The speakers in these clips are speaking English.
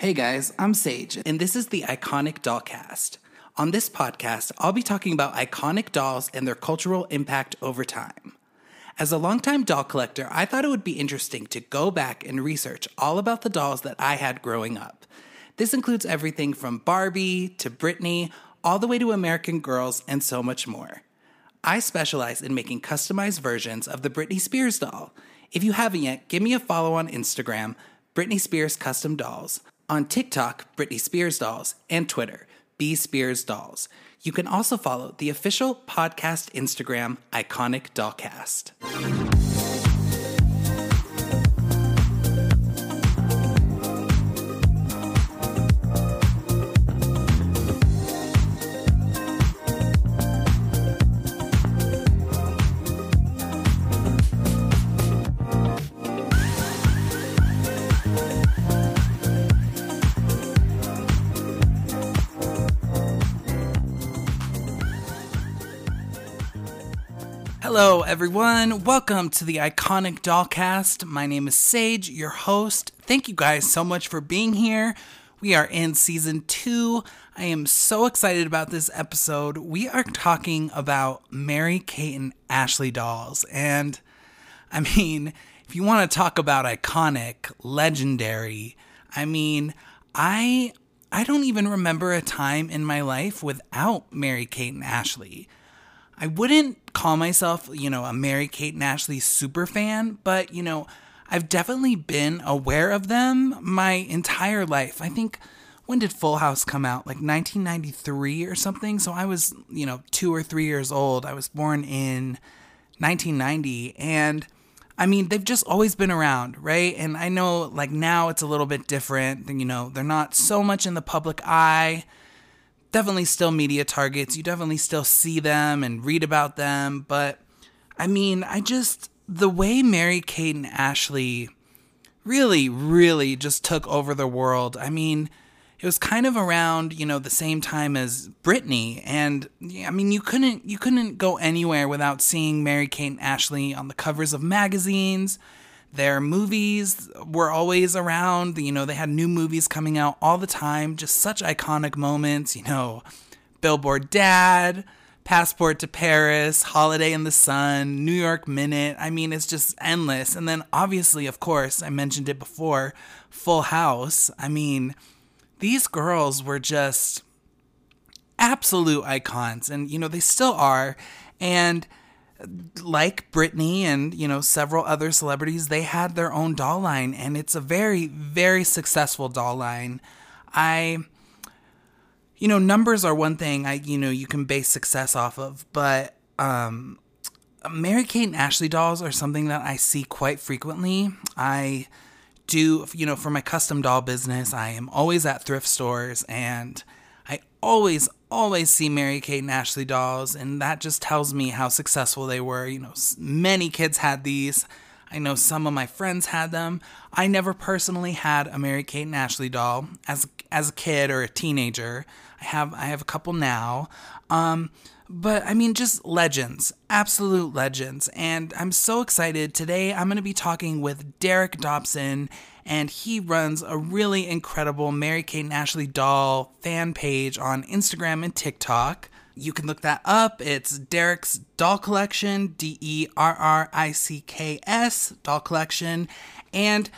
Hey guys, I'm Sage, and this is the Iconic Dollcast. On this podcast, I'll be talking about iconic dolls and their cultural impact over time. As a longtime doll collector, I thought it would be interesting to go back and research all about the dolls that I had growing up. This includes everything from Barbie to Britney, all the way to American Girls, and so much more. I specialize in making customized versions of the Britney Spears doll. If you haven't yet, give me a follow on Instagram, Britney Spears Custom Dolls on TikTok, Britney Spears Dolls, and Twitter, B Spears Dolls. You can also follow the official podcast Instagram, Iconic Dollcast. Hello, everyone. Welcome to the Iconic Dollcast. My name is Sage, your host. Thank you guys so much for being here. We are in season two. I am so excited about this episode. We are talking about Mary Kate and Ashley dolls. And I mean, if you want to talk about iconic, legendary, I mean, I I don't even remember a time in my life without Mary Kate and Ashley. I wouldn't call myself, you know, a Mary Kate and Ashley super fan, but, you know, I've definitely been aware of them my entire life. I think when did Full House come out? Like 1993 or something. So I was, you know, two or three years old. I was born in 1990. And I mean, they've just always been around, right? And I know, like, now it's a little bit different. You know, they're not so much in the public eye definitely still media targets. You definitely still see them and read about them. But I mean, I just, the way Mary Kate and Ashley really, really just took over the world. I mean, it was kind of around, you know, the same time as Britney. And I mean, you couldn't, you couldn't go anywhere without seeing Mary Kate and Ashley on the covers of magazines their movies were always around. You know, they had new movies coming out all the time, just such iconic moments. You know, Billboard Dad, Passport to Paris, Holiday in the Sun, New York Minute. I mean, it's just endless. And then, obviously, of course, I mentioned it before Full House. I mean, these girls were just absolute icons. And, you know, they still are. And like Britney and you know several other celebrities, they had their own doll line, and it's a very very successful doll line. I, you know, numbers are one thing I you know you can base success off of, but um, Mary Kate and Ashley dolls are something that I see quite frequently. I do you know for my custom doll business, I am always at thrift stores and I always, always see Mary Kate and Ashley dolls, and that just tells me how successful they were. You know, many kids had these. I know some of my friends had them. I never personally had a Mary Kate and Ashley doll as as a kid or a teenager. I have I have a couple now. Um, but I mean, just legends, absolute legends. And I'm so excited. Today, I'm going to be talking with Derrick Dobson, and he runs a really incredible Mary Kate and Ashley doll fan page on Instagram and TikTok. You can look that up. It's Derrick's Doll Collection, D E R R I C K S, Doll Collection. And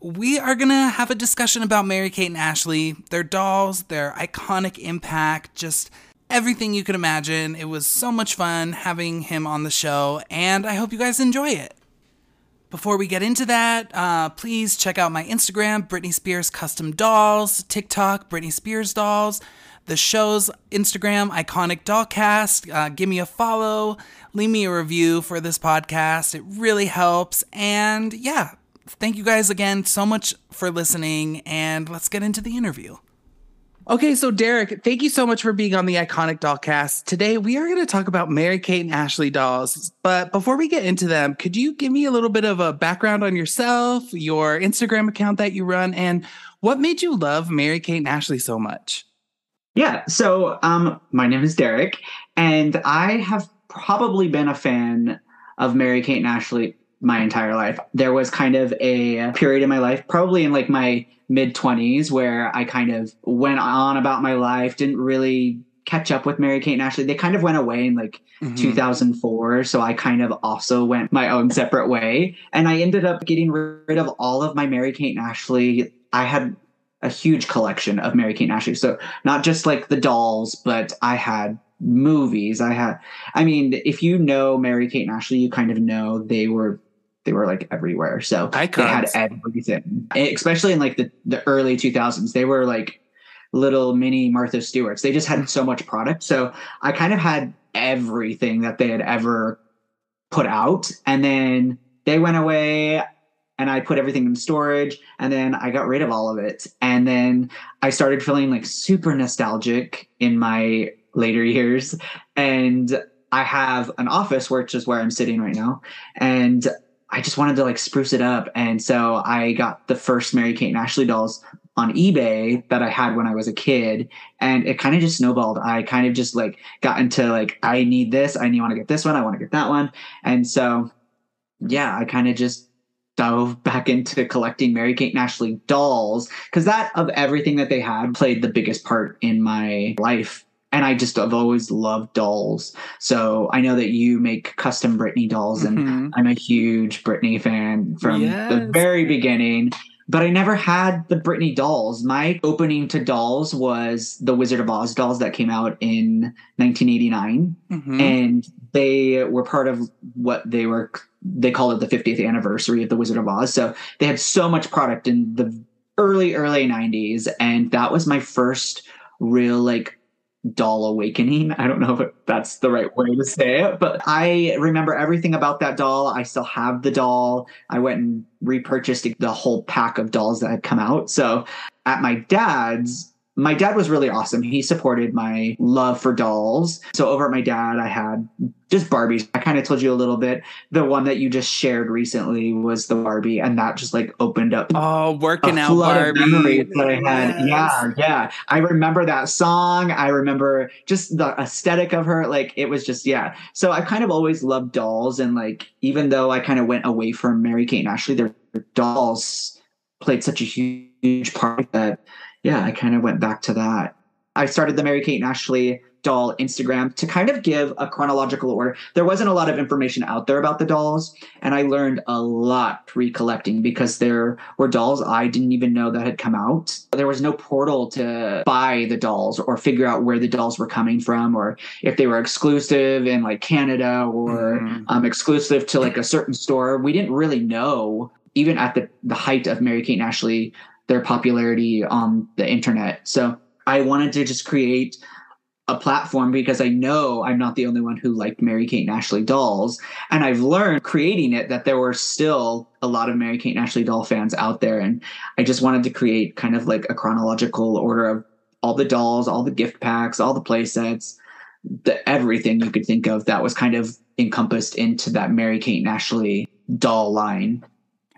we are going to have a discussion about Mary Kate and Ashley, their dolls, their iconic impact, just everything you could imagine. It was so much fun having him on the show, and I hope you guys enjoy it. Before we get into that, uh, please check out my Instagram, Britney Spears Custom Dolls, TikTok, Britney Spears Dolls, the show's Instagram, Iconic Dollcast. Uh, give me a follow, leave me a review for this podcast. It really helps. And yeah, thank you guys again so much for listening, and let's get into the interview. Okay, so Derrick, thank you so much for being on the Iconic Dollcast. Today we are going to talk about Mary Kate and Ashley dolls. But before we get into them, could you give me a little bit of a background on yourself, your Instagram account that you run, and what made you love Mary Kate and Ashley so much? Yeah, so um, my name is Derrick, and I have probably been a fan of Mary Kate and Ashley my entire life. There was kind of a period in my life, probably in like my mid 20s, where I kind of went on about my life, didn't really catch up with Mary Kate and Ashley. They kind of went away in like mm-hmm. 2004. So I kind of also went my own separate way. And I ended up getting rid of all of my Mary Kate and Ashley. I had a huge collection of Mary Kate and Ashley. So not just like the dolls, but I had movies. I had, I mean, if you know Mary Kate and Ashley, you kind of know they were they were like everywhere. So Icons. they had everything, eh, especially in like the, the early 2000s. They were like little mini Martha Stewarts. They just had so much product. So I kind of had everything that they had ever put out. And then they went away and I put everything in storage and then I got rid of all of it. And then I started feeling like super nostalgic in my later years. And I have an office, which is where I'm sitting right now. And I just wanted to like spruce it up. And so I got the first Mary Kate and Ashley dolls on eBay that I had when I was a kid. And it kind of just snowballed. I kind of just like got into like, I need this. I need want to get this one. I want to get that one. And so, yeah, I kind of just dove back into collecting Mary Kate and Ashley dolls because that of everything that they had played the biggest part in my life and I just have always loved dolls. So I know that you make custom Britney dolls, and mm-hmm. I'm a huge Britney fan from yes. the very beginning. But I never had the Britney dolls. My opening to dolls was the Wizard of Oz dolls that came out in 1989, mm-hmm. and they were part of what they were. They called it the 50th anniversary of the Wizard of Oz. So they had so much product in the early early 90s, and that was my first real like doll awakening. I don't know if that's the right way to say it, but I remember everything about that doll. I still have the doll. I went and repurchased the whole pack of dolls that had come out. So at my dad's, my dad was really awesome. He supported my love for dolls. So over at my dad, I had just Barbies. I kind of told you a little bit. The one that you just shared recently was the Barbie, and that just like opened up. Oh, working out Barbie. that I had. Yes. Yeah, yeah. I remember that song. I remember just the aesthetic of her. Like it was just yeah. So I kind of always loved dolls, and like even though I kind of went away from Mary Kate and Ashley, their dolls played such a huge part that yeah, I kind of went back to that. I started the Mary Kate and Ashley doll Instagram to kind of give a chronological order. There wasn't a lot of information out there about the dolls, and I learned a lot recollecting because there were dolls I didn't even know that had come out. There was no portal to buy the dolls or figure out where the dolls were coming from or if they were exclusive in like Canada or mm. um, exclusive to like a certain store. We didn't really know even at the, the height of Mary Kate and Ashley their popularity on the internet. So I wanted to just create a platform because I know I'm not the only one who liked Mary Kate and Ashley dolls. And I've learned creating it that there were still a lot of Mary Kate and Ashley doll fans out there. And I just wanted to create kind of like a chronological order of all the dolls, all the gift packs, all the play sets, the, everything you could think of that was kind of encompassed into that Mary Kate and Ashley doll line.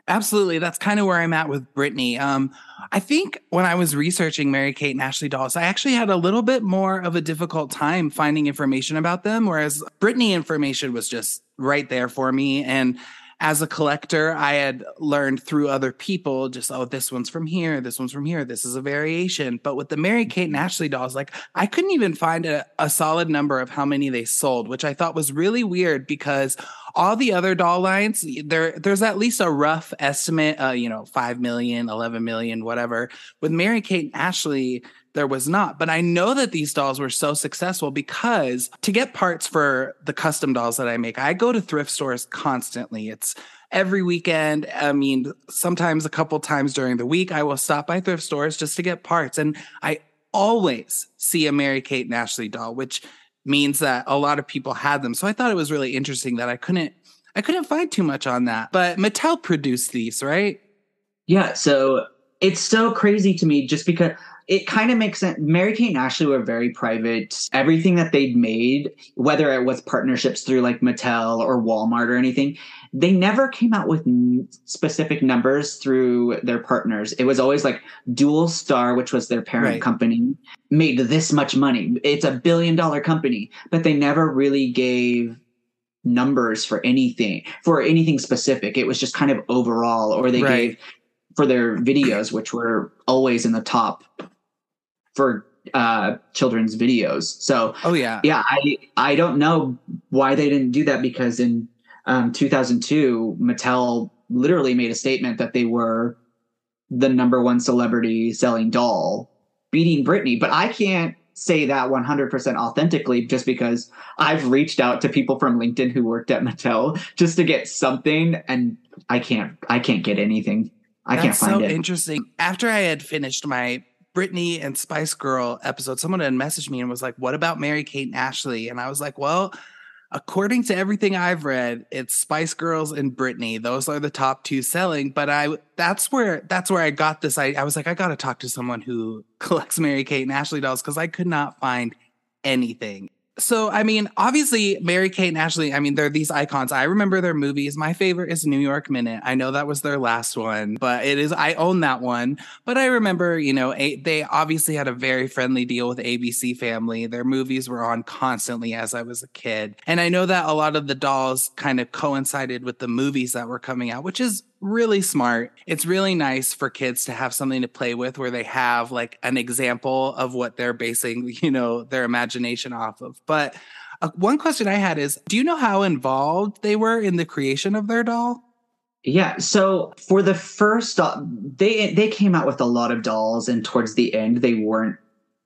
Absolutely. That's kind of where I'm at with Britney. Um, I think when I was researching Mary Kate and Ashley dolls, I actually had a little bit more of a difficult time finding information about them, whereas Britney information was just right there for me. And as a collector, I had learned through other people just, oh, this one's from here, this one's from here, this is a variation. But with the Mary Kate and Ashley dolls, like I couldn't even find a, a solid number of how many they sold, which I thought was really weird because all the other doll lines, there there's at least a rough estimate, uh, you know, 5 million, 11 million, whatever. With Mary Kate and Ashley, there was not. But I know that these dolls were so successful because to get parts for the custom dolls that I make, I go to thrift stores constantly. It's every weekend. I mean, sometimes a couple times during the week, I will stop by thrift stores just to get parts. And I always see a Mary Kate and Ashley doll, which means that a lot of people had them. So I thought it was really interesting that I couldn't I couldn't find too much on that. But Mattel produced these, right? Yeah, so it's so crazy to me just because it kind of makes sense. Mary Kate and Ashley were very private. Everything that they'd made, whether it was partnerships through like Mattel or Walmart or anything, they never came out with specific numbers through their partners. It was always like Dualstar, which was their parent right. company, made this much money. It's a billion dollar company, but they never really gave numbers for anything for anything specific. It was just kind of overall, or they right. gave for their videos, which were always in the top for uh children's videos. So oh yeah. Yeah, I I don't know why they didn't do that because in um 2002 Mattel literally made a statement that they were the number one celebrity selling doll beating Britney, but I can't say that 100% authentically just because I've reached out to people from LinkedIn who worked at Mattel just to get something and I can't I can't get anything. I That's can't find so it. interesting. After I had finished my Britney and Spice Girl episode, someone had messaged me and was like, "What about Mary Kate and Ashley?" And I was like, "Well, according to everything I've read, it's Spice Girls and Britney. Those are the top two selling. But I that's where that's where I got this. I, I was like, I gotta talk to someone who collects Mary Kate and Ashley dolls because I could not find anything so I mean, obviously Mary Kate and Ashley, I mean, they're these icons. I remember their movies. My favorite is New York Minute. I know that was their last one, but it is I own that one. But I remember, you know, a, they obviously had a very friendly deal with ABC Family. Their movies were on constantly as I was a kid. And I know that a lot of the dolls kind of coincided with the movies that were coming out, which is really smart. It's really nice for kids to have something to play with where they have like an example of what they're basing, you know, their imagination off of. But uh, one question I had is do you know how involved they were in the creation of their doll? Yeah, so for the first doll, they they came out with a lot of dolls and towards the end they weren't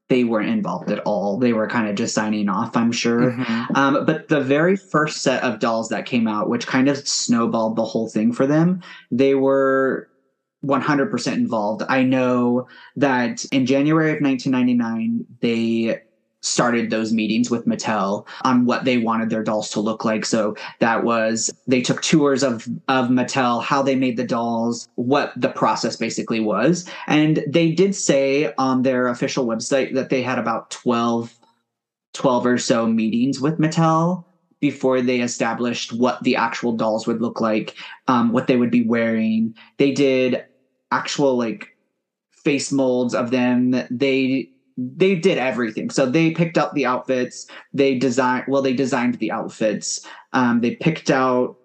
they weren't involved at all. They were kind of just signing off, I'm sure. Mm-hmm. Um, but the very first set of dolls that came out, which kind of snowballed the whole thing for them, they were 100% involved. I know that in January of 1999, they started those meetings with Mattel on what they wanted their dolls to look like. So that was they took tours of of Mattel, how they made the dolls, what the process basically was. And they did say on their official website that they had about 12 12 or so meetings with Mattel before they established what the actual dolls would look like, um, what they would be wearing. They did actual like face molds of them. They they did everything. So they picked out the outfits. They designed well, they designed the outfits. Um, they picked out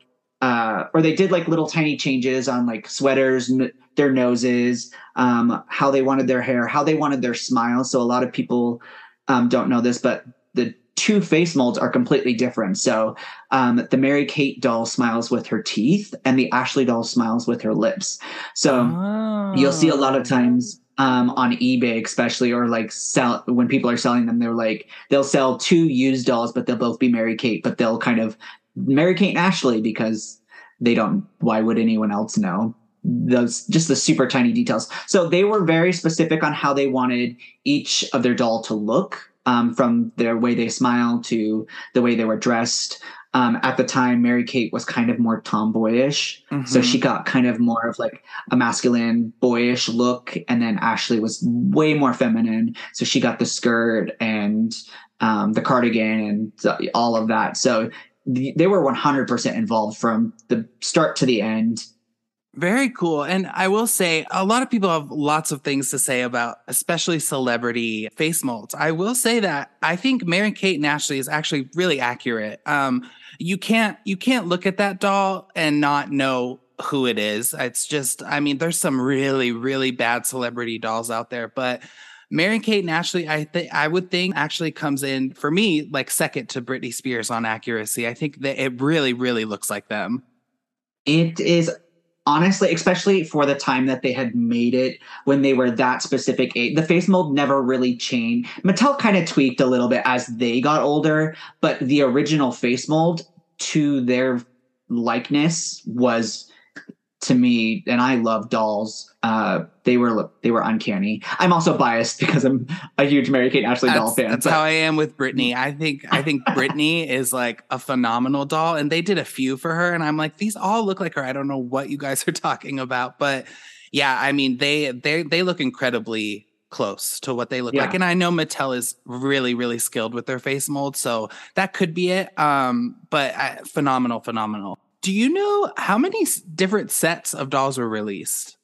uh, or they did like little tiny changes on like sweaters, n- their noses, um, how they wanted their hair, how they wanted their smile. So a lot of people um, don't know this, but the two face molds are completely different. So um, the Mary Kate doll smiles with her teeth, and the Ashley doll smiles with her lips. So oh. you'll see a lot of times um, on eBay, especially, or like sell when people are selling them, they're like they'll sell two used dolls, but they'll both be Mary Kate, but they'll kind of Mary Kate and Ashley because they don't. Why would anyone else know? Those just the super tiny details. So they were very specific on how they wanted each of their doll to look, um, from their way they smile to the way they were dressed um, at the time, Mary Kate was kind of more tomboyish. Mm-hmm. So she got kind of more of like a masculine, boyish look. And then Ashley was way more feminine. So she got the skirt and um, the cardigan and all of that. So th- they were 100% involved from the start to the end. Very cool. And I will say a lot of people have lots of things to say about especially celebrity face molds. I will say that I think Mary Kate and Ashley is actually really accurate. Um, you can't you can't look at that doll and not know who it is. It's just I mean there's some really really bad celebrity dolls out there, but Mary Kate and Ashley, I think I would think actually comes in for me like second to Britney Spears on accuracy. I think that it really, really looks like them. It is honestly, especially for the time that they had made it when they were that specific age, the face mold never really changed. Mattel kind of tweaked a little bit as they got older, but the original face mold to their likeness was to me, and I love dolls. Uh, they were they were uncanny. I'm also biased because I'm a huge Mary Kate Ashley that's, doll fan. That's but. how I am with Britney. I think I think Britney is like a phenomenal doll, and they did a few for her, and I'm like, these all look like her. I don't know what you guys are talking about, but yeah, I mean, they they they look incredibly close to what they look yeah. like. And I know Mattel is really, really skilled with their face mold, so that could be it. Um, but uh, phenomenal, phenomenal. Do you know how many different sets of dolls were released?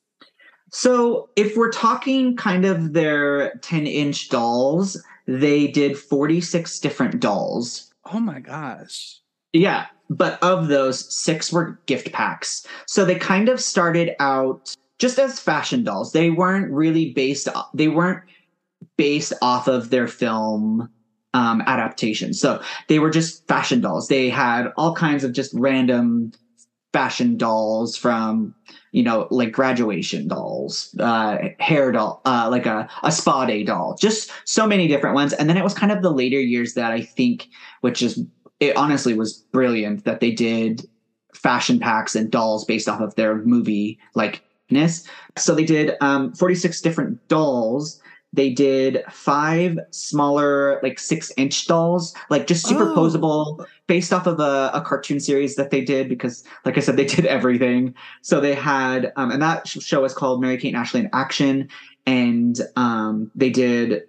So, if we're talking kind of their 10 inch dolls, they did 46 different dolls. Oh my gosh. Yeah. but of those, six were gift packs. So they kind of started out just as fashion dolls. They weren't really based. They weren't based off of their film um, adaptation. So they were just fashion dolls. They had all kinds of just random fashion dolls from you know like graduation dolls uh hair doll uh like a, a spa day doll just so many different ones and then it was kind of the later years that i think which is it honestly was brilliant that they did fashion packs and dolls based off of their movie likeness so they did um 46 different dolls. They did five smaller like six inch dolls like just superposable oh. based off of a, a, cartoon series that they did because like i said they did everything. So they had um, and that show is called mary kate and ashley in action. And um, they did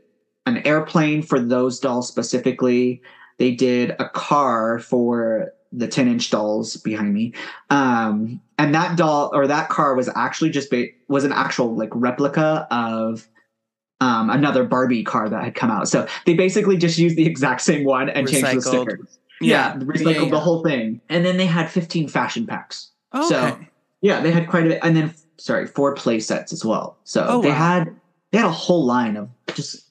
an airplane for those dolls specifically. They did a car for the 10 inch dolls behind me um, and that doll or that car was actually just ba- was an actual like replica of um, another Barbie car that had come out. So they basically just used the exact same one and recycled. changed the stickers. Yeah, yeah recycled yeah, yeah. the whole thing. And then they had 15 fashion packs. Okay. So yeah, they had quite a bit. And then sorry, four play sets as well. So oh, they wow. had they had a whole line of just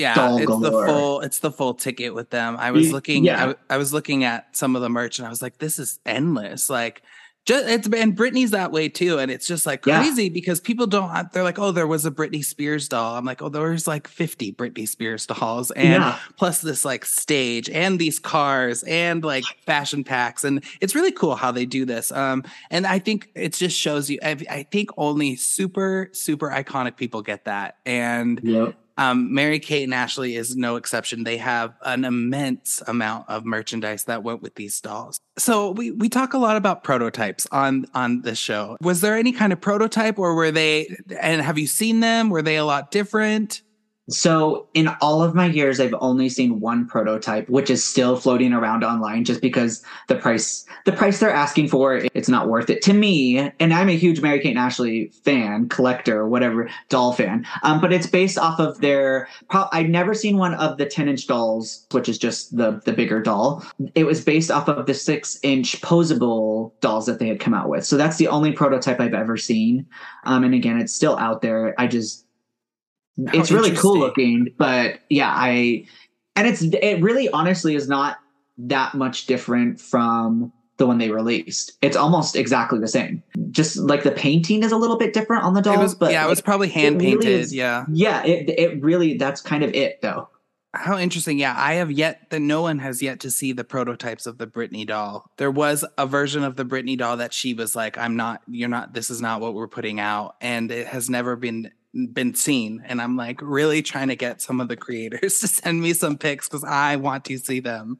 yeah it's galore. the full it's the full ticket with them i was looking yeah. I, I was looking at some of the merch and i was like this is endless like just it's and Britney's that way too, and it's just like crazy yeah. because people don't. They're like, oh, there was a Britney Spears doll. I'm like, oh, there's like 50 Britney Spears dolls, and yeah. plus this like stage and these cars and like fashion packs, and it's really cool how they do this. Um, and I think it just shows you. I, I think only super super iconic people get that, and yep. Um, Mary Kate and Ashley is no exception. They have an immense amount of merchandise that went with these dolls. So we we talk a lot about prototypes on on the show. Was there any kind of prototype, or were they? And have you seen them? Were they a lot different? So in all of my years, I've only seen one prototype, which is still floating around online just because the price, the price they're asking for, it's not worth it to me. And I'm a huge Mary Kate and Ashley fan, collector, whatever, doll fan. Um, but it's based off of their, I've never seen one of the 10 inch dolls, which is just the, the bigger doll. It was based off of the six inch posable dolls that they had come out with. So that's the only prototype I've ever seen. Um, and again, it's still out there. I just, how it's really cool looking, but yeah, I and it's it really honestly is not that much different from the one they released. It's almost exactly the same. Just like the painting is a little bit different on the dolls, was, but yeah, it was probably hand painted. Really yeah, yeah. It it really that's kind of it though. How interesting. Yeah, I have yet that no one has yet to see the prototypes of the Britney doll. There was a version of the Britney doll that she was like, I'm not, you're not, this is not what we're putting out. And it has never been been seen and i'm like really trying to get some of the creators to send me some pics because i want to see them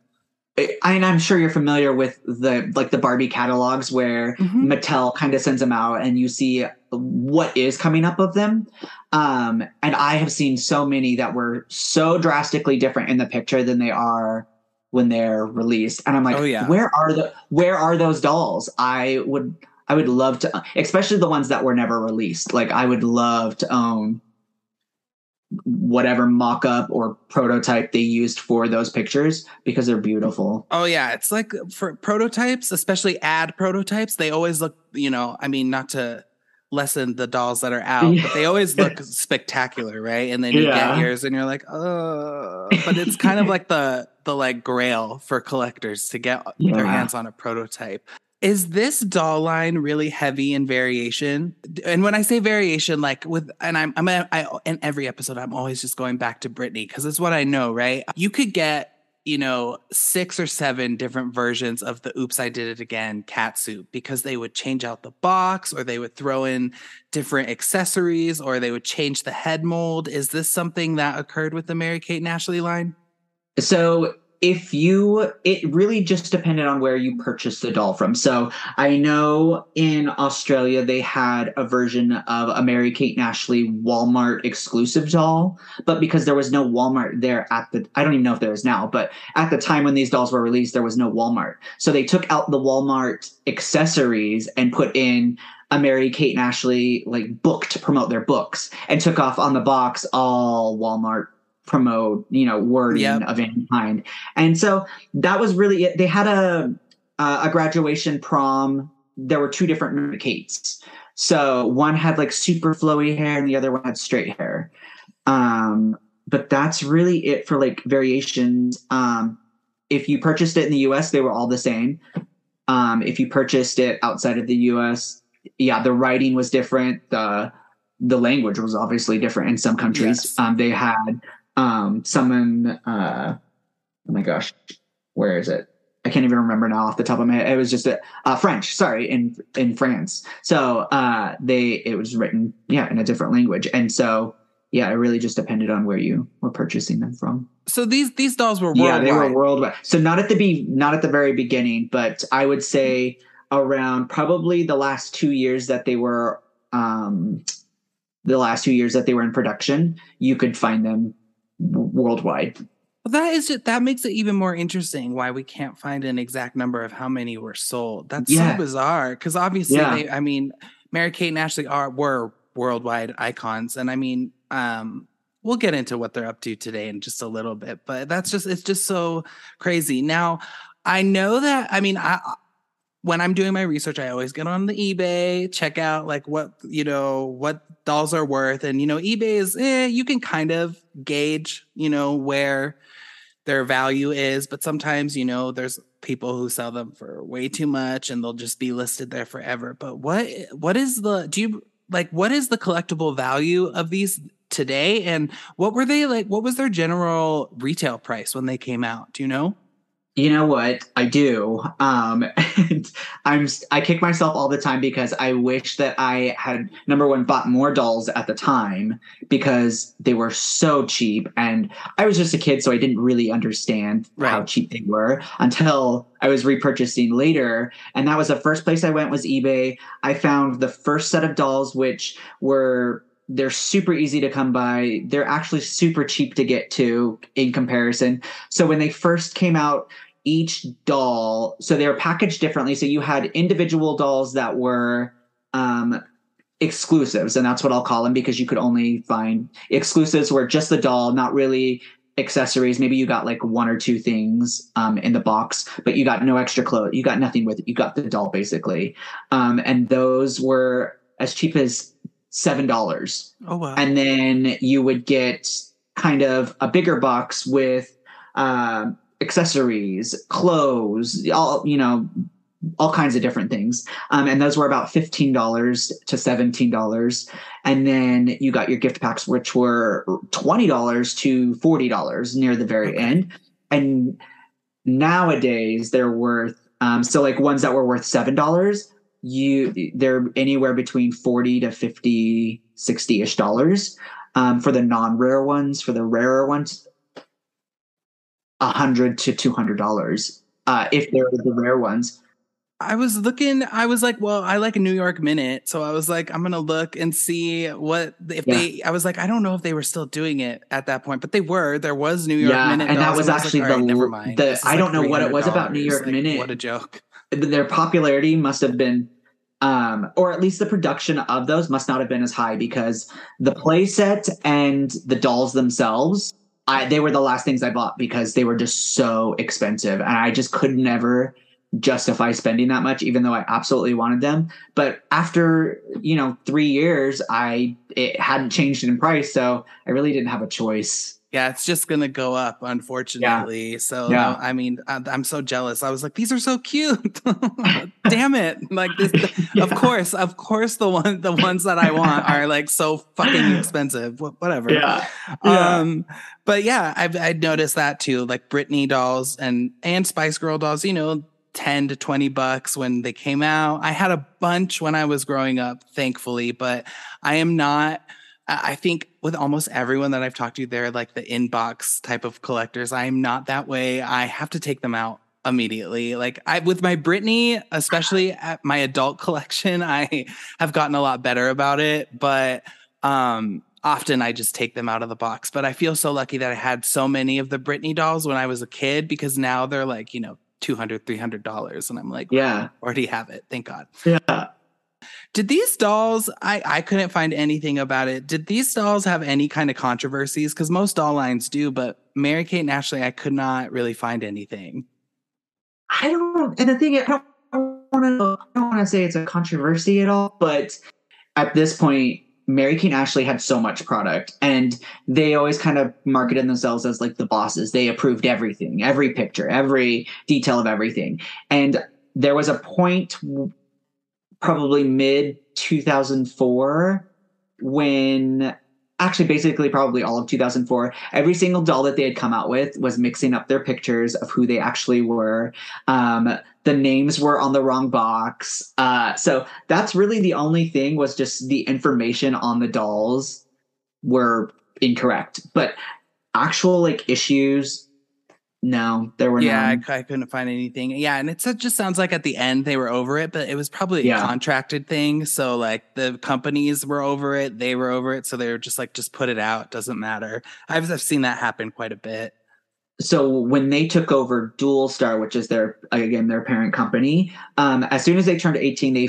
I, and i'm sure you're familiar with the like the barbie catalogs where mm-hmm. mattel kind of sends them out and you see what is coming up of them um and i have seen so many that were so drastically different in the picture than they are when they're released and i'm like oh, yeah. where are the where are those dolls i would I would love to, especially the ones that were never released. Like I would love to own whatever mock-up or prototype they used for those pictures because they're beautiful. Oh yeah, it's like for prototypes, especially ad prototypes, they always look, you know, I mean not to lessen the dolls that are out, but they always look spectacular, right? And then you yeah. get yours and you're like, "Oh." But it's kind of like the the like grail for collectors to get yeah. their hands on a prototype is this doll line really heavy in variation? And when I say variation, like with, and I'm, I'm, a, I, in every episode, I'm always just going back to Britney because it's what I know, right? You could get, you know, six or seven different versions of the Oops, I Did It Again cat suit because they would change out the box or they would throw in different accessories or they would change the head mold. Is this something that occurred with the Mary Kate and Ashley line? So if you it really just depended on where you purchased the doll from. So i know in australia they had a version of a mary kate and ashley walmart exclusive doll but because there was no walmart there at the i don't even know if there is now but at the time when these dolls were released there was no walmart. So they took out the walmart accessories and put in a Mary Kate and Ashley like book to promote their books and took off on the box all Walmart promote, you know, wording yep. of any kind. And so that was really it. They had a a graduation prom. There were two different Kates. So one had like super flowy hair, and the other one had straight hair. Um, but that's really it for like variations. Um, if you purchased it in the US, they were all the same. Um, if you purchased it outside of the US, yeah, the writing was different. The the language was obviously different in some countries. Yes. Um, they had um, someone. Uh, oh my gosh, where is it? I can't even remember now off the top of my head. It was just a uh, French, sorry, in in France. So uh, they it was written, yeah, in a different language, and so yeah, it really just depended on where you were purchasing them from. So these these dolls were Yeah, they were worldwide. So not at the be not at the very beginning, but I would say around probably the last two years that they were um the last two years that they were in production, you could find them worldwide. Well, that is just, that makes it even more interesting why we can't find an exact number of how many were sold. That's Yeah. so bizarre because obviously, Yeah. they, I mean, Mary Kate and Ashley are were worldwide icons, and I mean, um, we'll get into what they're up to today in just a little bit. But that's just it's just so crazy. Now, I know that I mean, I when I'm doing my research, I always get on the eBay, check out like what you know what dolls are worth, and you know eBay is eh, you can kind of gauge you know where their value is, but sometimes you know there's people who sell them for way too much, and they'll just be listed there forever. But what what is the do you like what is the collectible value of these today, and what were they like? What was their general retail price when they came out? Do you know? You know what? I do. Um, I'm I kick myself all the time because I wish that I had number one bought more dolls at the time because they were so cheap and I was just a kid so I didn't really understand how cheap they were until I was repurchasing later and that was the first place I went was eBay. I found the first set of dolls which were they're super easy to come by. They're actually super cheap to get to in comparison. So when they first came out, each doll, so they were packaged differently. So you had individual dolls that were um, exclusives, and that's what I'll call them because you could only find exclusives were just the doll, not really accessories. Maybe you got like one or two things um, in the box, but you got no extra clothes. You got nothing with it. You got the doll basically, um, and those were as cheap as seven dollars Oh wow! and then you would get kind of a bigger box with um accessories, clothes, all you know, all kinds of different things. Um, and those were about fifteen dollars to seventeen dollars. And then you got your gift packs, which were twenty dollars to forty dollars near the very end. And nowadays they're worth um, so like ones that were worth seven dollars you they're anywhere between 40 to 50 60ish dollars um, for the non-rare ones for the rarer ones a hundred to two hundred dollars uh, if they're the rare ones I was looking. I was like, well, I like a New York Minute, so I was like, I'm gonna look and see what if Yeah. they. I was like, I don't know if they were still doing it at that point, but they were. There was New York Yeah, Minute, and that was I like, actually all right, the- never mind. the- I don't know what it was about New York Like, Minute. What a joke! their popularity must have been um, or at least the production of those must not have been as high because the play set and the dolls themselves I, they were the last things i bought because they were just so expensive and i just could never justify spending that much even though i absolutely wanted them. But after you know three years i it hadn't changed in price so i really didn't have a choice Yeah, it's just gonna go up, unfortunately. So Yeah. I mean, I, I'm so jealous. I was like, these are so cute. Damn it! Like this, of course, of course, the one, the ones that I want are like so fucking expensive. Wh- Whatever. yeah Yeah. Um, but yeah, I've I noticed that too. Like Britney dolls and and Spice Girl dolls, you know, ten to twenty bucks when they came out. I had a bunch when I was growing up, thankfully, but I am not. I think with almost everyone that I've talked to, they're like the inbox type of collectors. I am not that way. I have to take them out immediately. Like I with my Britney, especially at my adult collection, I have gotten a lot better about it. But um often I just take them out of the box. But I feel so lucky that I had so many of the Britney dolls when I was a kid because now they're like, you know, 200 $300 and i'm like yeah already have it thank god yeah did these dolls i i couldn't find anything about it did these dolls have any kind of controversies because most doll lines do but mary kate and ashley i could not really find anything I don't. And the thing, I don't want to. I don't want to say it's a controversy at all, but at this point, Mary Kate and Ashley had so much product, and they always kind of marketed themselves as like the bosses. They approved everything, every picture, every detail of everything. And there was a point, probably mid 2004, when actually basically probably all of 2004 every single doll that they had come out with was mixing up their pictures of who they actually were. Um, the names were on the wrong box. Uh, so that's really the only thing was just the information on the dolls were incorrect. But actual like issues no, there were yeah. I, I couldn't find anything. Yeah, and it just sounds like at the end they were over it, but it was probably Yeah. a contracted thing. So like the companies were over it, they were over it, so they were just like, just put it out, doesn't matter. I've, I've seen that happen quite a bit. so when they took over Dualstar, which is their again their parent company, um, as soon as they turned eighteen, they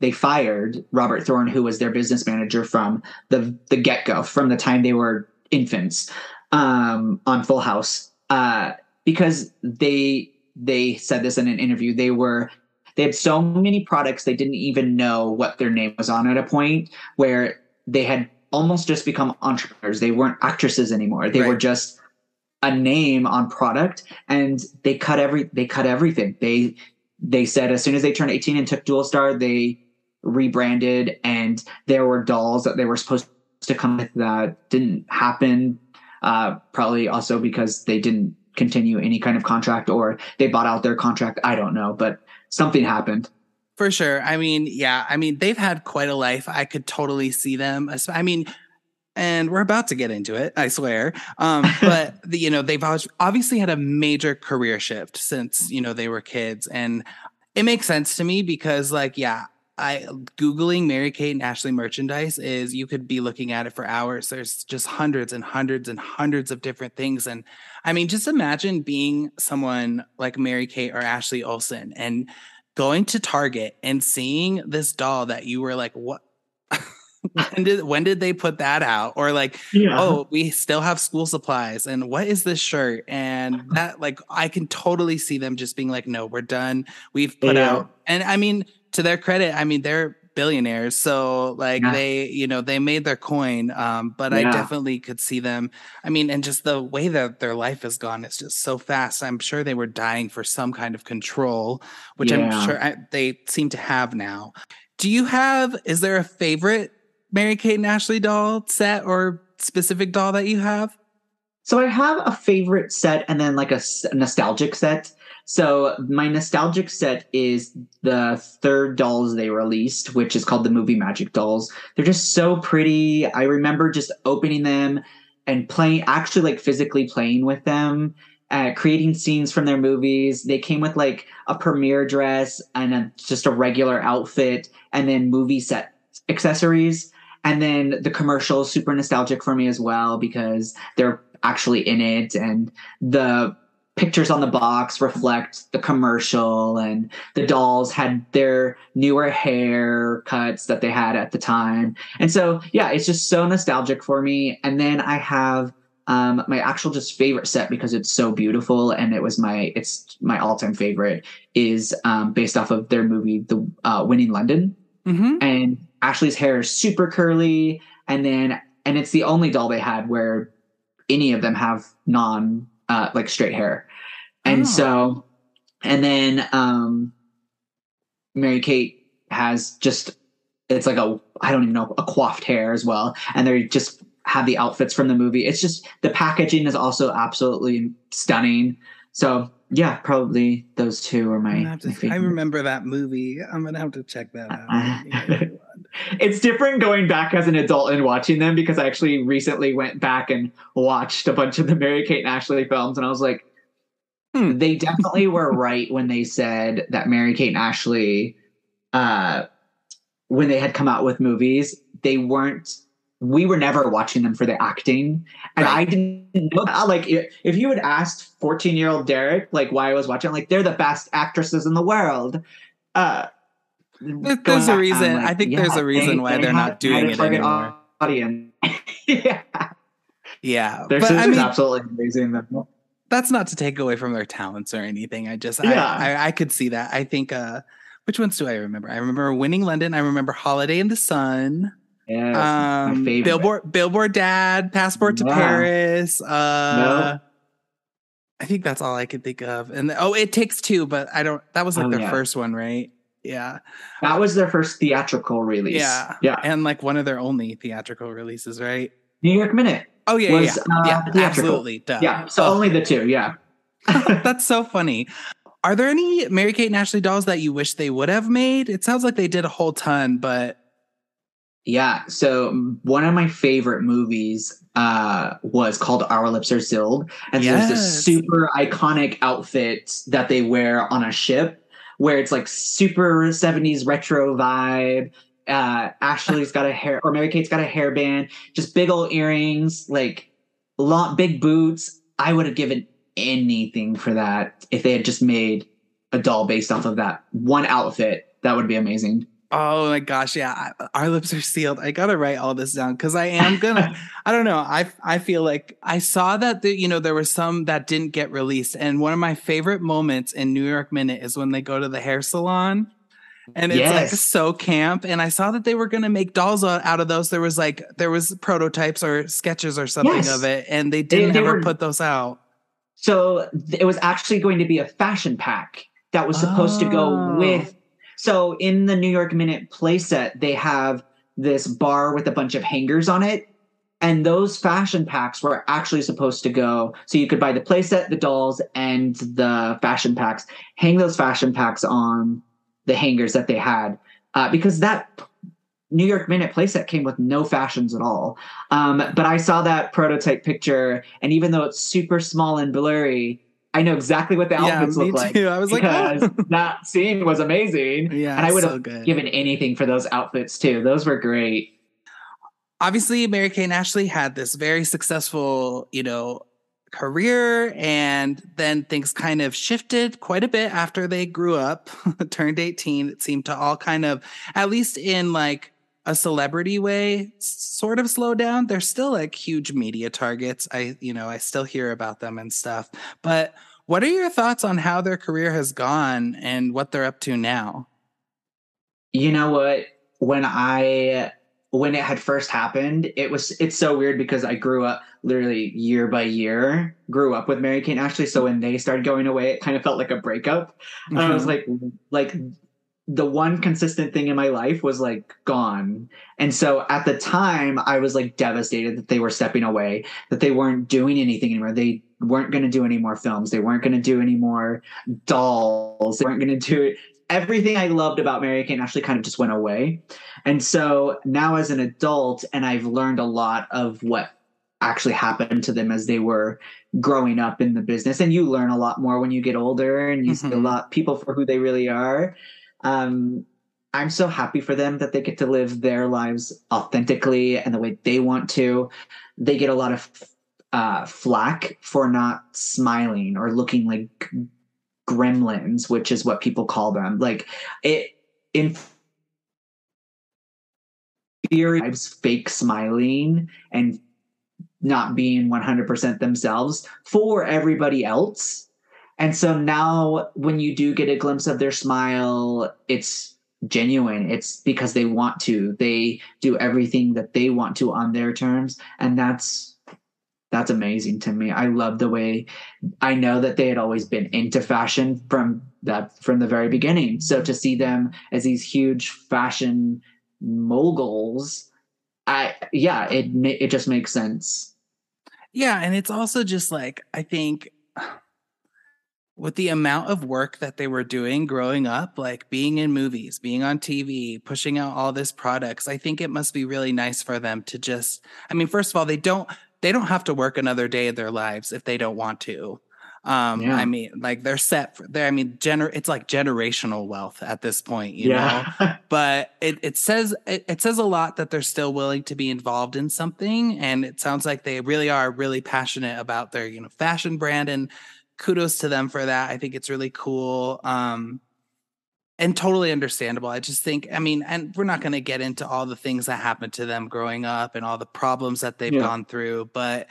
they fired Robert Thorne, who was their business manager from the the get go, from the time they were infants um, on Full House, uh, because they they said this in an interview. They were they had so many products they didn't even know what their name was on at a point where they had almost just become entrepreneurs. They weren't actresses anymore. They were just a name on product and they cut every they cut everything. They they said as soon as they turned 18 and took Dualstar, they rebranded and there were dolls that they were supposed to come with that didn't happen. Uh, probably also because they didn't continue any kind of contract or they bought out their contract. I don't know, but something happened. For sure. I mean, yeah, I mean, they've had quite a life. I could totally see them. I mean, and we're about to get into it, I swear. Um, but the, you know, they've obviously had a major career shift since you know they were kids, and it makes sense to me because, like, yeah, I googling Mary Kate and Ashley merchandise is you could be looking at it for hours. There's just hundreds and hundreds and hundreds of different things, and I mean, just imagine being someone like Mary Kate or Ashley Olsen and going to Target and seeing this doll that you were like, what? when did when did they put that out? Or like, Yeah. oh, we still have school supplies, and what is this shirt? And that, like, I can totally see them just being like, no, we're done. We've put Yeah. out, and I mean, to their credit, I mean, they're billionaires, so like Yeah. they, you know, they made their coin. Um, but I definitely could see them. I mean, and just the way that their life has gone is just so fast. I'm sure they were dying for some kind of control, which Yeah. I'm sure I, they seem to have now. Do you have? Is there a favorite Mary Kate and Ashley doll set or specific doll that you have? So I have a favorite set and then like a nostalgic set. So my nostalgic set is the third dolls they released, which is called the Movie Magic Dolls. They're just so pretty. I remember just opening them and playing, actually like physically playing with them, uh, creating scenes from their movies. They came with like a premiere dress and a, just a regular outfit, and then movie set accessories. And then the commercial super nostalgic for me as well because they're actually in it and the pictures on the box reflect the commercial and the dolls had their newer hair cuts that they had at the time. And so yeah it's just so nostalgic for me. And then i have um, my actual just favorite set because it's so beautiful and it was my it's my all-time favorite is um, based off of their movie the uh, winning london. Mm-hmm. and Ashley's hair is super curly, and then and it's the only doll they had where any of them have non uh, like straight hair, and Oh. so and then um, Mary Kate has just it's like a I don't even know a coiffed hair as well, and they just have the outfits from the movie. It's just the packaging is also absolutely stunning. So yeah, probably those two are my. Gonna my I remember that movie. I'm gonna have to check that out. Uh, it's different going back as an adult and watching them because I actually recently went back and watched a bunch of the Mary Kate and Ashley films, and I was like, Hmm. they definitely were right when they said that Mary Kate and Ashley, uh, when they had come out with movies, they weren't. We were never watching them for the acting, and I didn't know that. Like, if, you had asked fourteen-year-old Derrick, like, why I was watching, like, they're the best actresses in the world. Uh, there's a reason. I'm I think there's a reason why they're not had- doing it anymore. Audience. yeah, Yeah, their but sister's I mean, absolutely amazing. Though. That's not to take away from their talents or anything. I just Yeah. I, I I could see that. I think uh which ones do I remember? I remember Winning London. I remember Holiday in the Sun. Yes, um, favorite. Billboard Billboard Dad, Passport to Yeah. Paris. Uh No. I think that's all I could think of. And oh, it takes two, but I don't that was like Oh, their yeah. first one, right? Yeah. that was their first theatrical release. Yeah. yeah. And like one of their only theatrical releases, right? New York Minute. Oh yeah, Was, yeah, uh, yeah. Absolutely. Duh. Yeah, so Oh. only the two. Yeah. That's so funny. Are there any Mary Kate and Ashley dolls that you wish they would have made? It sounds like they did a whole ton, but Yeah. So one of my favorite movies uh, was called Our Lips Are Sealed. And there's this super iconic outfit that they wear on a ship where it's like super 70s retro vibe. Uh, Ashley's got a hair, or Mary Kate's got a hairband, just big old earrings, like lot big boots. I would have given anything for that if they had just made a doll based off of that one outfit. That would be amazing. oh my gosh, yeah, I- our lips are sealed. I gotta write all this down because I am gonna. I don't know. I I feel like I saw that the, you know there were some that didn't get released, and one of my favorite moments in New York Minute is when they go to the hair salon. And it's like so camp. And I saw that they were gonna make dolls out of those. There was like there was prototypes or sketches or something Yes. of it, and they didn't they ever were- put those out. So it was actually going to be a fashion pack that was supposed to Oh. go with. Oh. So in the New York Minute playset, they have this bar with a bunch of hangers on it. And those fashion packs were actually supposed to go. So you could buy the playset, the dolls, and the fashion packs, hang those fashion packs on the hangers that they had. Uh, because that New York Minute playset came with no fashions at all. Um, but I saw that prototype picture, and even though it's super small and blurry, I know exactly what the outfits me look like. I was like, oh. that scene was amazing. yeah, and I would so have good. given anything for those outfits too. Those were great. obviously Mary Kate and Ashley had this very successful, you know, career and then things kind of shifted quite a bit after they grew up, turned 18. It seemed to all kind of at least in like a celebrity way sort of slow down. They're still like huge media targets. I, you know, I still hear about them and stuff. But what are your thoughts on how their career has gone and what they're up to now? You know what? When I when it had first happened, it was it's so weird because I grew up literally year by year, grew up with Mary Kate and Ashley. So when they started going away, it kind of felt like a breakup. And I was Mhm. like, like the one consistent thing in my life was like gone. And so at the time, I was like devastated that they were stepping away, that they weren't doing anything anymore. They weren't going to do any more films. They weren't going to do any more dolls. They weren't going to do it. Everything I loved about Mary Kate Ashley kind of just went away. And so now as an adult, and I've learned a lot of what actually happened to them as they were growing up in the business. And you learn a lot more when you get older and you see a Mhm. lot people for who they really are. Um, I'm so happy for them that they get to live their lives authentically and the way they want to. They get a lot of uh, flack for not smiling or looking like gremlins, which is what people call them. Like it in infuriates fake smiling and not being 100% themselves for everybody else. And so now when you do get a glimpse of their smile, it's genuine. It's because they want to. They do everything that they want to on their terms and that's that's amazing to me. I love the way I know that they had always been into fashion from that from the very beginning. So to see them as these huge fashion moguls, I yeah, it it just makes sense. Yeah, and it's also just like I think with the amount of work that they were doing growing up, like being in movies, being on TV, pushing out all this products, I think it must be really nice for them to just I mean, first of all, they don't they don't have to work another day of their lives if they don't want to. Um, Yeah. I mean, like they're set for there. I mean, gener- it's like generational wealth at this point, you know? but it, it says it, it says a lot that they're still willing to be involved in something and it sounds like they really are really passionate about their you know fashion brand and kudos to them for that i think it's really cool um and totally understandable i just think i mean and we're not going to get into all the things that happened to them growing up and all the problems that they've Yeah. gone through but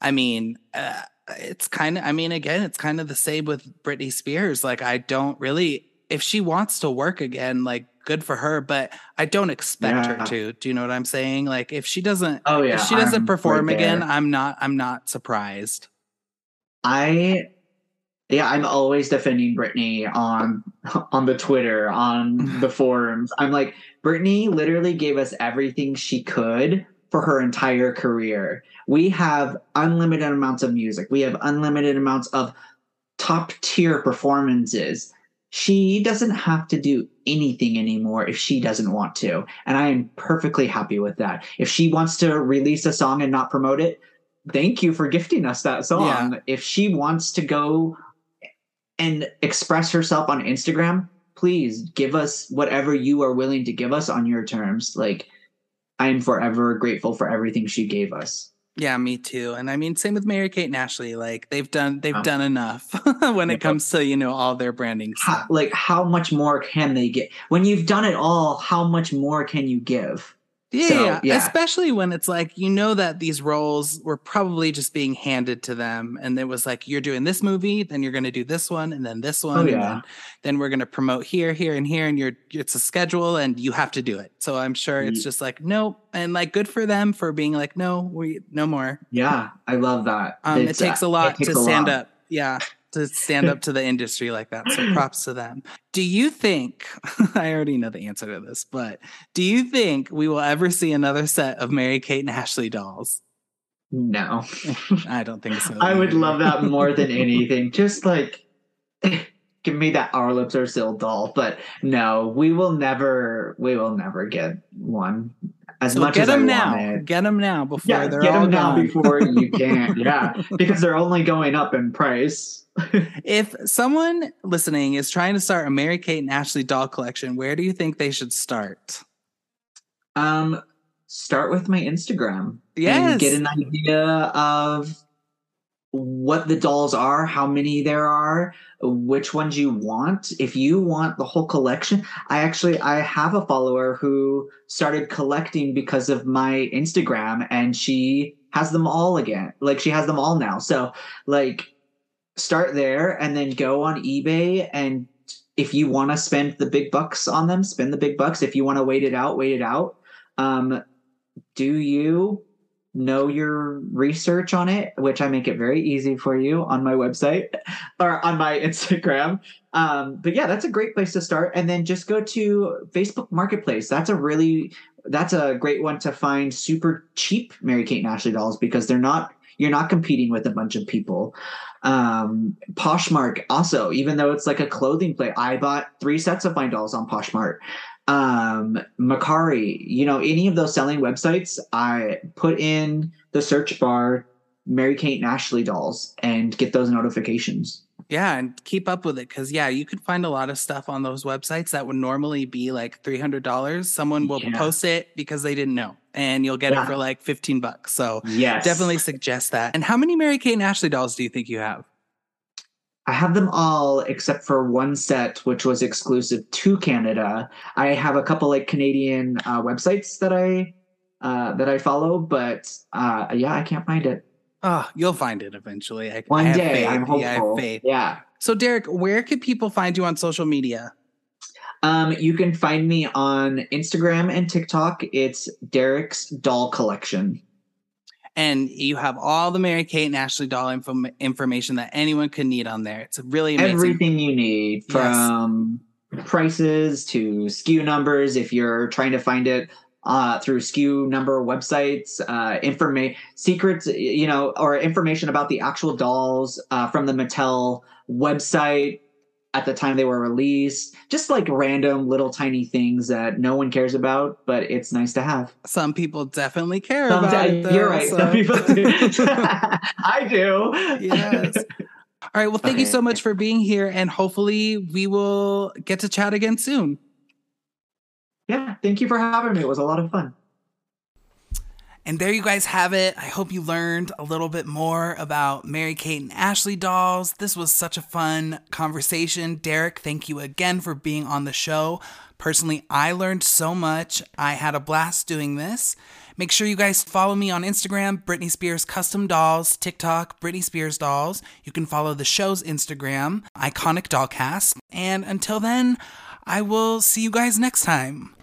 i mean uh, it's kind of, I mean, again, it's kind of the same with Britney Spears. Like, I don't really, if she wants to work again, like, good for her, but I don't expect yeah. her to. Do you know what I'm saying? Like, if she doesn't, oh yeah, if she doesn't I'm perform right again, I'm not, I'm not surprised. I yeah, I'm always defending Britney on on the Twitter, on the forums. I'm like, Britney literally gave us everything she could for her entire career. We have unlimited amounts of music. We have unlimited amounts of top tier performances. She doesn't have to do anything anymore if she doesn't want to. And I am perfectly happy with that. If she wants to release a song and not promote it, thank you for gifting us that song. Yeah. If she wants to go and express herself on Instagram, please give us whatever you are willing to give us on your terms. Like, I am forever grateful for everything she gave us. Yeah, me too. And I mean, same with Mary Kate and Ashley. Like they've done, they've oh. done enough when it comes to you know all their branding. How, like, how much more can they get? When you've done it all, how much more can you give? Yeah, so, yeah, especially when it's like you know that these roles were probably just being handed to them, and it was like you're doing this movie, then you're going to do this one, and then this oh, one, oh, yeah. and then, then we're going to promote here, here, and here, and you're it's a schedule, and you have to do it. So I'm sure it's just like nope, and like good for them for being like no, we no more. Yeah, I love that. Um, it takes uh, a lot takes to a stand lot. up. Yeah, to stand up to the industry like that. So props to them. Do you think, I already know the answer to this, but do you think we will ever see another set of Mary Kate and Ashley dolls? No. I don't think so. I would love that more than anything. Just like give me that our lips are still doll. But no, we will never we will never get one as so much get as them I now. Want it. Get them now before yeah, they're get all them gone. now before you can. yeah, because they're only going up in price. if someone listening is trying to start a Mary Kate and Ashley doll collection, where do you think they should start? Um, start with my Instagram. Yes. get an idea of what the dolls are, how many there are, which ones you want. If you want the whole collection, I actually I have a follower who started collecting because of my Instagram and she has them all again. Like she has them all now. So like start there and then go on eBay and if you want to spend the big bucks on them, spend the big bucks. If you want to wait it out, wait it out. Um, do you know your research on it, which I make it very easy for you on my website or on my Instagram. Um, but yeah, that's a great place to start. And then just go to Facebook Marketplace. That's a really that's a great one to find super cheap Mary Kate and Ashley dolls because they're not you're not competing with a bunch of people. Um, Poshmark also, even though it's like a clothing play, I bought three sets of my dolls on Poshmark. Um, Mercari, you know, any of those selling websites, I put in the search bar Mary Kate and Ashley dolls and get those notifications. Yeah, and keep up with it because yeah, you can find a lot of stuff on those websites that would normally be like three hundred dollars. Someone will yeah. post it because they didn't know, and you'll get yeah. it for like fifteen bucks. So yes. definitely suggest that. And how many Mary Kate and Ashley dolls do you think you have? I have them all except for one set, which was exclusive to Canada. I have a couple like Canadian uh, websites that I uh, that I follow, but uh, yeah, I can't find it. Oh, you'll find it eventually. I, One I day, faith. I'm hopeful. Yeah, I have faith. Yeah. So, Derrick, where can people find you on social media? Um, you can find me on Instagram and TikTok. It's Derrick's Doll Collection. And you have all the Mary Kate and Ashley doll info- information that anyone could need on there. It's really amazing. Everything you need from yes. prices to SKU numbers if you're trying to find it uh, through SKU number websites, uh, information, secrets, you know, or information about the actual dolls uh, from the Mattel website at the time they were released. Just like random little tiny things that no one cares about, but it's nice to have. Some people definitely care Some about it. Though, you're right. So. Some people do. I do. Yes. All right. Well, thank okay. you so much for being here, and hopefully we will get to chat again soon yeah, thank you for having me. It was a lot of fun. And there you guys have it. I hope you learned a little bit more about Mary Kate and Ashley dolls. This was such a fun conversation. Derrick, thank you again for being on the show. Personally, I learned so much. I had a blast doing this. Make sure you guys follow me on Instagram, Britney Spears Custom Dolls, TikTok, Britney Spears Dolls. You can follow the show's Instagram, Iconic Dollcast. And until then, I will see you guys next time.